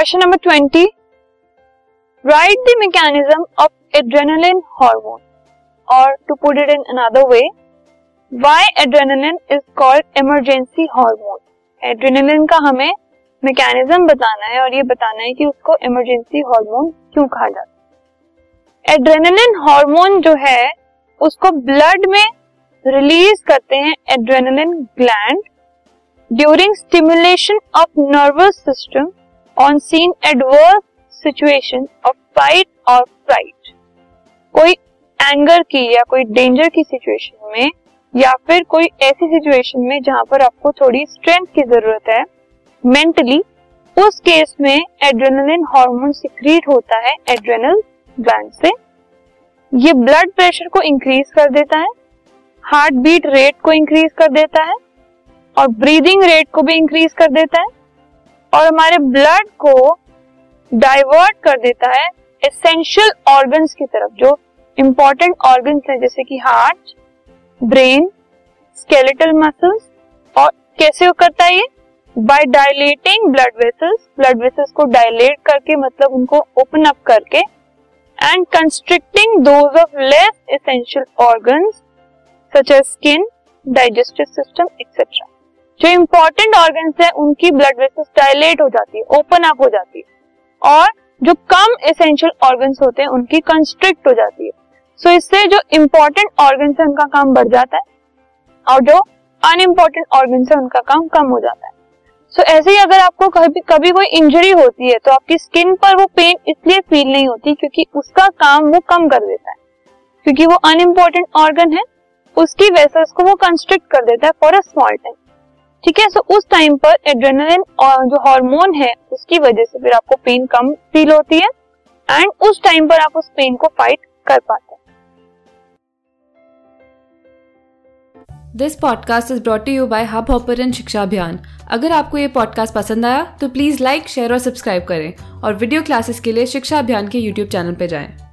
Question number twenty. Write the mechanism of adrenaline hormone और to put it in another way why adrenaline is called emergency hormone adrenaline का हमें mechanism बताना है और ये बताना है कि उसको इमरजेंसी हार्मोन क्यों कहा जाता है। एड्रेनालिन हार्मोन जो है, उसको ब्लड में रिलीज़ करते हैं adrenaline gland during stimulation of nervous system on seen adverse situation of fight और फ्राइट कोई एंगर की या कोई डेंजर की सिचुएशन में या फिर कोई ऐसी सिचुएशन में जहाँ पर आपको थोड़ी स्ट्रेंथ की ज़रूरत है मेंटली उस केस में एड्रेनलिन हार्मोन सिक्रीट होता है एड्रेनल ग्लैंड से। ये ब्लड प्रेशर को इंक्रीज कर देता है हार्ट बीट रेट को इंक्रीज कर देता है और ब्रीदिंग रेट को भी इंक्रीज कर देता है। और हमारे ब्लड को डाइवर्ट कर देता है एसेंशियल ऑर्गन्स की तरफ़, जो इंपॉर्टेंट ऑर्गन्स है, जैसे कि हार्ट ब्रेन स्केलेटल मसल्स और कैसे वो करता है ये? By dilating blood vessels blood vessels को डायलेट करके मतलब उनको ओपन अप करके and constricting those of less essential organs such as skin digestive system etcetera जो इंपॉर्टेंट ऑर्गन है उनकी ब्लड वेसल्स डायलेट हो जाती है ओपन अप हो जाती है। और जो कम एसेंशियल ऑर्गन होते हैं उनकी कंस्ट्रिक्ट हो जाती है। सो so, इससे जो इम्पोर्टेंट ऑर्गन है उनका काम बढ़ जाता है। और जो अनइम्पॉर्टेंट ऑर्गन है उनका काम कम हो जाता है। सो so, ऐसे ही अगर आपको कभी कभी कोई इंजरी होती है तो आपकी स्किन पर वो पेन इसलिए फील नहीं होती क्योंकि उसका काम वो कम कर देता है। क्योंकि वो अनइम्पॉर्टेंट ऑर्गन है उसकी वेसल्स को वो कंस्ट्रिक्ट कर देता है फॉर अ स्मॉल टाइम ठीक है? सो उस टाइम पर एड्रेनलिन और जो हार्मोन है, उसकी वजह से फिर आपको पेन कम फील होती है एंड उस टाइम पर आप उस पेन को फाइट कर पाते हैं। This podcast is brought you by Hubhopper Shiksha Abhiyan अगर आपको ये पॉडकास्ट पसंद आया तो प्लीज़ लाइक शेयर और सब्सक्राइब करें और वीडियो क्लासेस के लिए शिक्षा अभियान के यूट्यूब चैनल पर जाएँ।